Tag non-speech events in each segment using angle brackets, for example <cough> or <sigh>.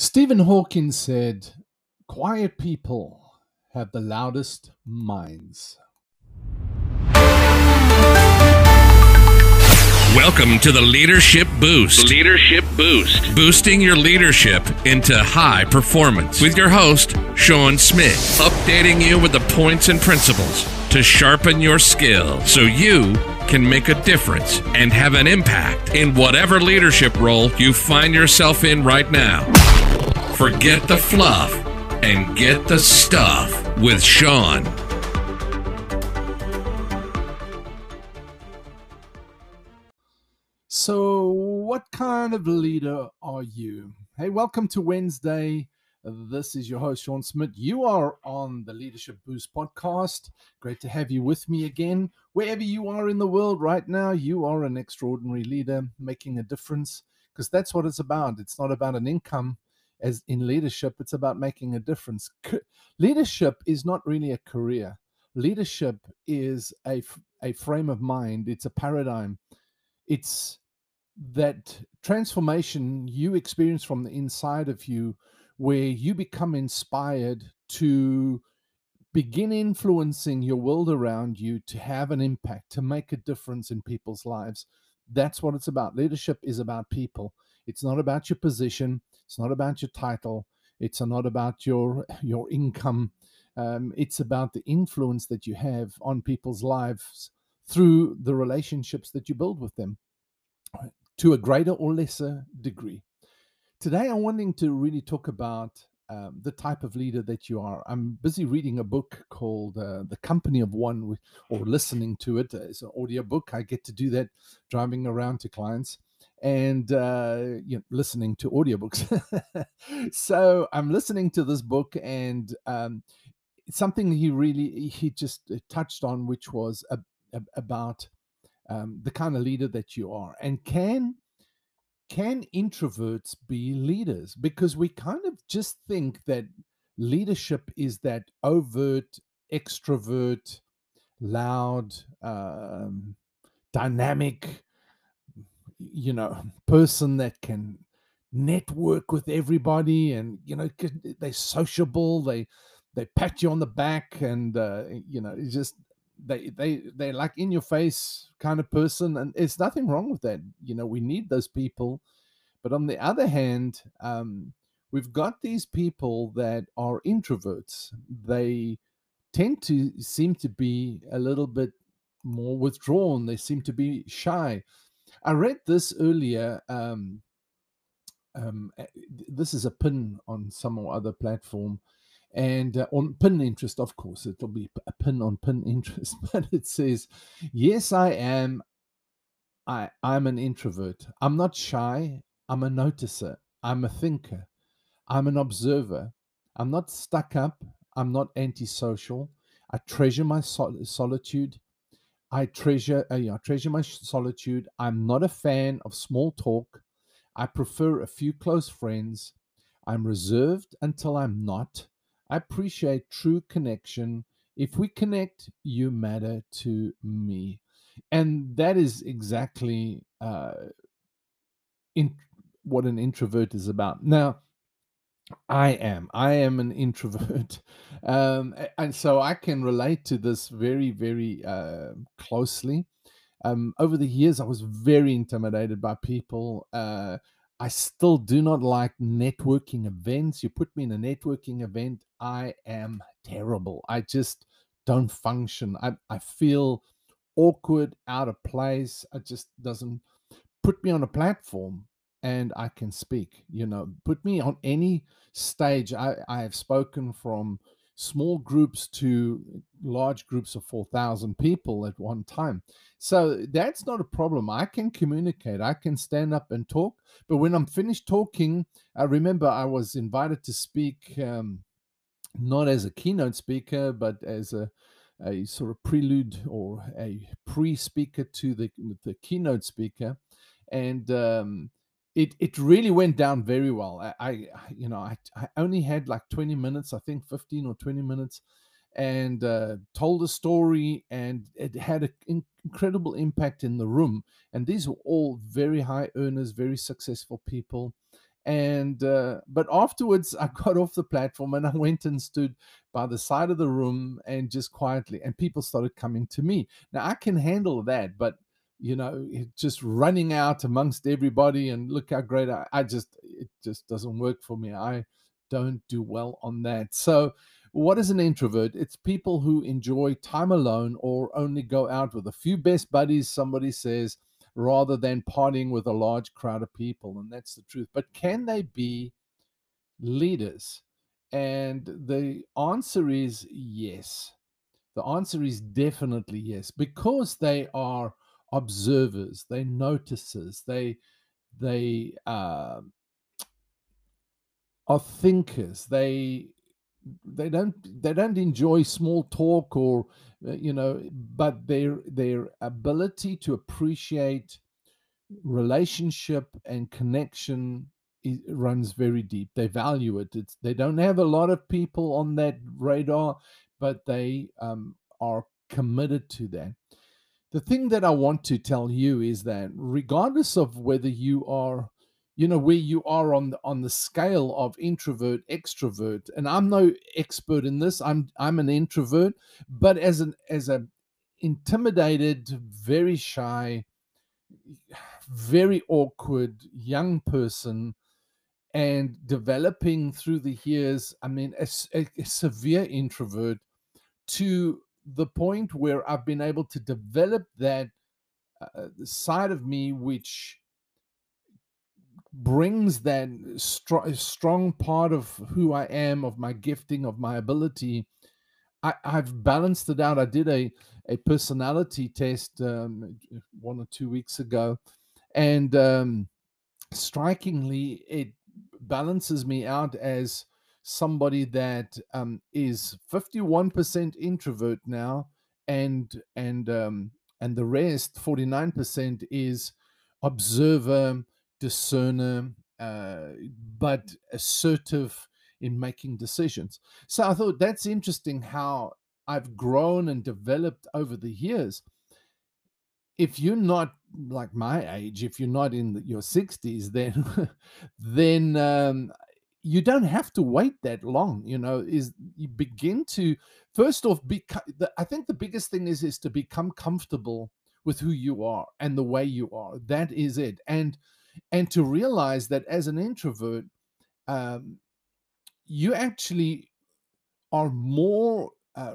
Stephen Hawking said, Quiet people have the loudest minds. Welcome to the Leadership Boost. Leadership Boost. Boosting your leadership into high performance with your host, Sean Smith. Updating you with the points and principles to sharpen your skill so you can make a difference and have an impact in whatever leadership role you find yourself in right now. Forget the fluff and get the stuff with Sean. So, what kind of leader are you? Hey, welcome to Wednesday. This is your host, Sean Smith. You are on the Leadership Boost podcast. Great to have you with me again. Wherever you are in the world right now, you are an extraordinary leader making a difference because that's what it's about. It's not about an income as in leadership, it's about making a difference. leadership is not really a career, leadership is a, a frame of mind, it's a paradigm. It's that transformation you experience from the inside of you where you become inspired to begin influencing your world around you to have an impact, to make a difference in people's lives. That's what it's about. Leadership is about people. It's not about your position. It's not about your title. It's not about your your income. Um, it's about the influence that you have on people's lives through the relationships that you build with them to a greater or lesser degree. Today, I'm wanting to really talk about um, the type of leader that you are. I'm busy reading a book called uh, The Company of One, or listening to it. It's an audio book. I get to do that driving around to clients and uh, you know, listening to audiobooks. <laughs> so I'm listening to this book, and um, something he really he just uh, touched on, which was a, a, about um, the kind of leader that you are, and can can introverts be leaders? Because we kind of just think that leadership is that overt, extrovert, loud, um, dynamic you know person that can network with everybody and you know they're sociable they they pat you on the back and uh, you know it's just they they they're like in your face kind of person and there's nothing wrong with that. You know we need those people. But on the other hand um, we've got these people that are introverts. They tend to seem to be a little bit more withdrawn. They seem to be shy I read this earlier. Um, um, this is a pin on some or other platform, and uh, on Pinterest, of course, it'll be a pin on Pinterest. <laughs> But it says, "Yes, I am. I I'm an introvert. I'm not shy. I'm a noticer. I'm a thinker. I'm an observer. I'm not stuck up. I'm not antisocial. I treasure my sol- solitude. I treasure, uh, yeah, I treasure my solitude. I'm not a fan of small talk. I prefer a few close friends. I'm reserved until I'm not. I appreciate true connection. If we connect, you matter to me. And that is exactly uh, in what an introvert is about. Now, I am. I am an introvert. <laughs> Um, and so I can relate to this very, very uh, closely. Um, over the years, I was very intimidated by people. Uh, I still do not like networking events. You put me in a networking event, I am terrible. I just don't function. I, I feel awkward, out of place. It just doesn't put me on a platform and I can speak. You know, put me on any stage. I, I have spoken from small groups to large groups of 4,000 people at one time. So that's not a problem. I can communicate, I can stand up and talk. But when I'm finished talking, I remember I was invited to speak um, not as a keynote speaker, but as a a sort of prelude or a pre-speaker to the the keynote speaker, and um, it it really went down very well. I, I you know I, I only had like 20 minutes, I think 15 or 20 minutes, and uh, told a story, and it had an incredible impact in the room. And these were all very high earners, very successful people, And uh, but afterwards, I <laughs> got off the platform and I went and stood by the side of the room and just quietly, and people started coming to me. Now I can handle that, but you know, just running out amongst everybody and look how great I, I just it just doesn't work for me. I don't do well on that. So what is an introvert? It's people who enjoy time alone or only go out with a few best buddies, somebody says, rather than partying with a large crowd of people. And that's the truth. But can they be leaders? And the answer is yes. The answer is definitely yes, because they are observers, they notices, they they uh, are thinkers. They they don't they don't enjoy small talk or uh, you know but their their ability to appreciate relationship and connection runs very deep. They value it. It's, they don't have a lot of people on that radar but they um, are committed to that the thing that i want to tell you is that regardless of whether you are you know where you are on the on the scale of introvert extrovert and i'm no expert in this i'm i'm an introvert but as an as a intimidated very shy very awkward young person and developing through the years i mean a, a, a severe introvert to the point where i've been able to develop that uh, side of me which brings that str- strong part of who I am, of my gifting, of my ability. I, have balanced it out. I did a, a personality test um, one or two weeks ago, and um, strikingly, it balances me out as somebody that um, is 51% introvert now, and and um, and the rest 49% is observer discerner, uh, but assertive in making decisions. So I thought that's interesting how I've grown and developed over the years. If you're not like my age, if you're not in your 60s, then <laughs> then um, you don't have to wait that long. You know, is you begin to first off be. I think the biggest thing is is to become comfortable with who you are and the way you are. That is it, and and to realize that as an introvert, um, you actually are more uh,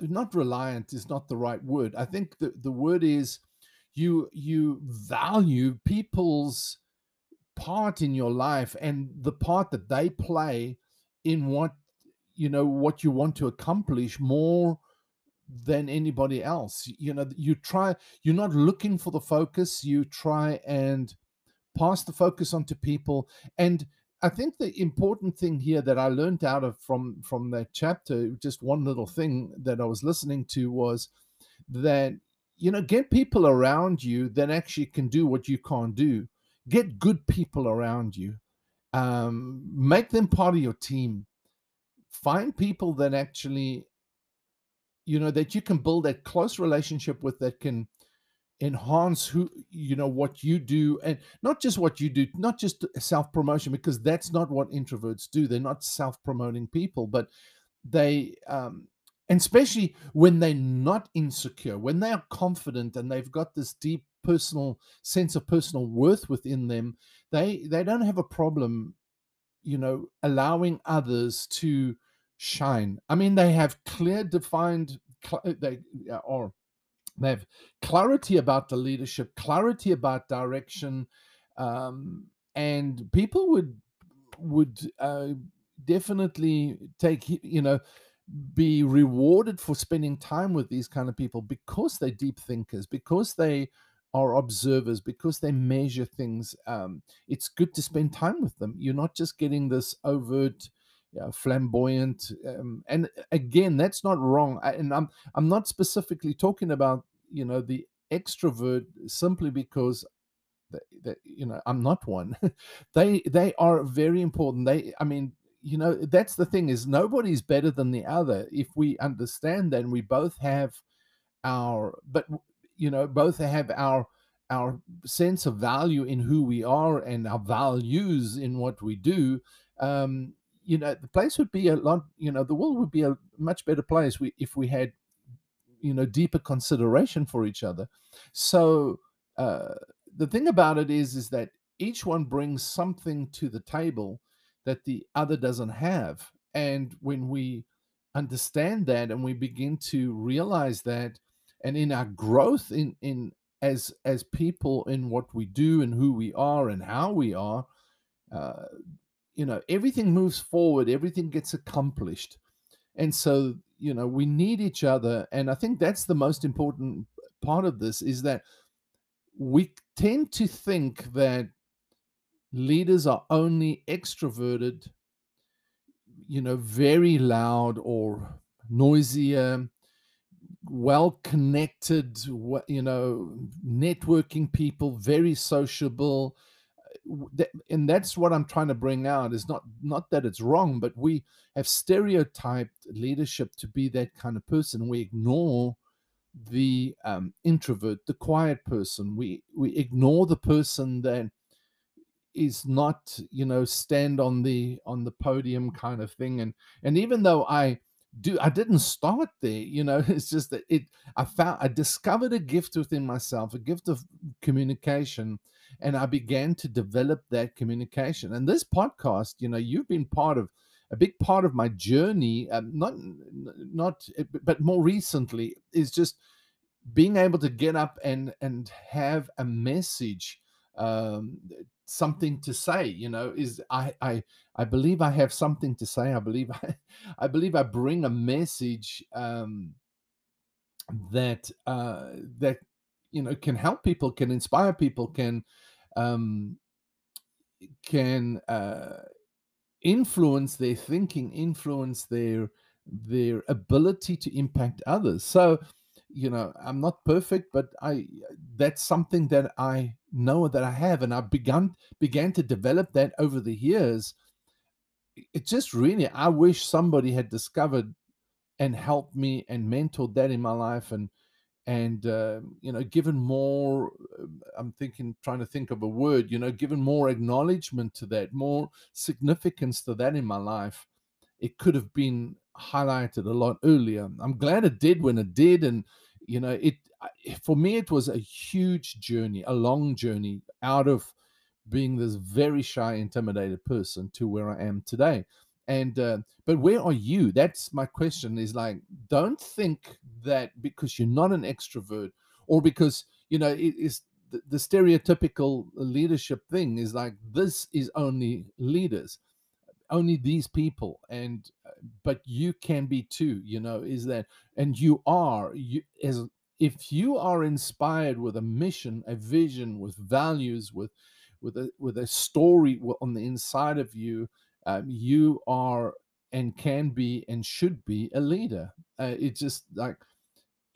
not reliant is not the right word. I think the, the word is you you value people's part in your life and the part that they play in what you know what you want to accomplish more than anybody else. You know you try you're not looking for the focus. You try and pass the focus on to people. And i think the important thing here that i learned out of from from that chapter just one little thing that i was listening to was that you know get people around you that actually can do what you can't do get good people around you um, make them part of your team. Find people that actually you know that you can build that close relationship with that can enhance who you know what you do and not just what you do not just self promotion because that's not what introverts do. They're not self promoting people but they um and especially when they're not insecure when they are confident and they've got this deep personal sense of personal worth within them they they don't have a problem you know allowing others to shine. I mean they have clear defined they or they have clarity about the leadership, clarity about direction, um, and people would would uh, definitely take you know be rewarded for spending time with these kind of people because they're deep thinkers, because they are observers, because they measure things. Um, it's good to spend time with them. You're not just getting this overt flamboyant um, and again that's not wrong I, and i'm i'm not specifically talking about you know the extrovert simply because that you know i'm not one <laughs> they they are very important they i mean you know that's the thing is nobody's better than the other if we understand that and we both have our but you know both have our our sense of value in who we are and our values in what we do, um, you know, the place would be a lot. You know, the world would be a much better place if we had, you know, deeper consideration for each other. So uh, the thing about it is, is that each one brings something to the table that the other doesn't have, and when we understand that and we begin to realize that and in our growth in in as as people in what we do and who we are and how we are uh, you know everything moves forward everything gets accomplished. And so you know we need each other and i think that's the most important part of this is that we tend to think that leaders are only extroverted you know very loud or noisier well connected you know networking people very sociable and that's what i'm trying to bring out is not not that it's wrong but we have stereotyped leadership to be that kind of person. We ignore the um, introvert the quiet person. We we ignore the person that is not you know stand on the on the podium kind of thing and and even though i do i didn't start there you know <laughs> it's just that it i found i discovered a gift within myself a gift of communication and i began to develop that communication and this podcast you know you've been part of a big part of my journey um, not not but more recently is just being able to get up and and have a message um, something to say you know is i i i believe i have something to say i believe i <laughs> i believe i bring a message um that uh that you know can help people can inspire people can um can uh influence their thinking influence their their ability to impact others. So you know i'm not perfect but i that's something that i know that i have and i've begun began to develop that over the years it just really i wish somebody had discovered and helped me and mentored that in my life and and uh, you know given more um, i'm thinking trying to think of a word you know given more acknowledgement to that more significance to that in my life it could have been highlighted a lot earlier. I'm glad it did when it did, and you know, it for me it was a huge journey, a long journey out of being this very shy, intimidated person to where I am today. And uh, but where are you? That's my question. Is like, don't think that because you're not an extrovert or because you know it is the, the stereotypical leadership thing is like this is only leaders only these people and uh, but you can be too you know is that and you are you as if you are inspired with a mission a vision with values with with a with a story on the inside of you um, you are and can be and should be a leader. Uh, it's just like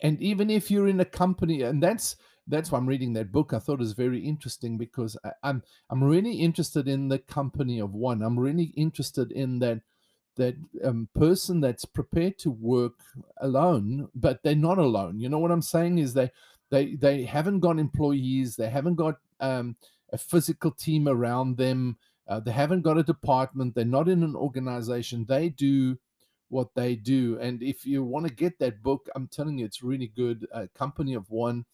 and even if you're in a company and that's that's why I'm reading that book. I thought it was very interesting because I, I'm I'm really interested in the company of one. I'm really interested in that that um, person that's prepared to work alone, but they're not alone. You know what I'm saying is they they they haven't got employees, they haven't got um, a physical team around them, uh, they haven't got a department, they're not in an organization. They do what they do, and if you want to get that book, I'm telling you, it's really good. Uh, Company of One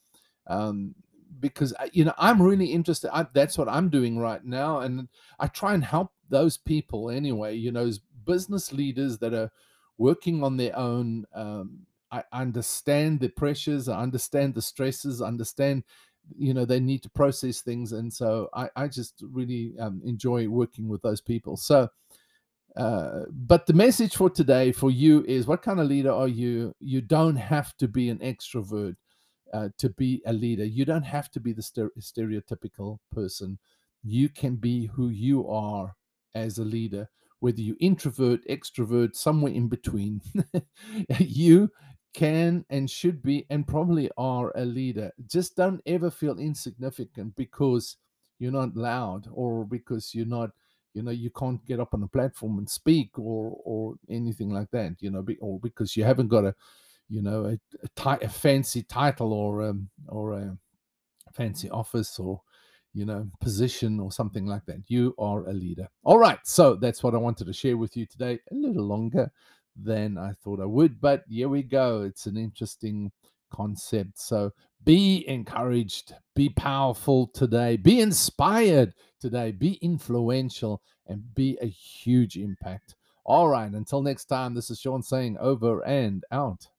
um, because you know I'm really interested. I, that's what I'm doing right now, and I try and help those people anyway. You know, business leaders that are working on their own. Um, I understand the pressures. I understand the stresses. I understand, you know, they need to process things, and so I, I just really um, enjoy working with those people. So. Uh, but the message for today for you is what kind of leader are you? You don't have to be an extrovert uh, to be a leader. You don't have to be the stereotypical person. You can be who you are as a leader, whether you introvert, extrovert, somewhere in between. <laughs> you can and should be and probably are a leader. Just don't ever feel insignificant because you're not loud or because you're not you know you can't get up on a platform and speak or or anything like that you know or because you haven't got a you know, a, a, a fancy title or um, or a fancy office or you know position or something like that. You are a leader. All right so that's what i wanted to share with you today. A little longer than i thought i would but here we go. It's an interesting concept. So be encouraged. Be powerful today. Be inspired today. Be influential and be a huge impact. All right until next time this is sean saying over and out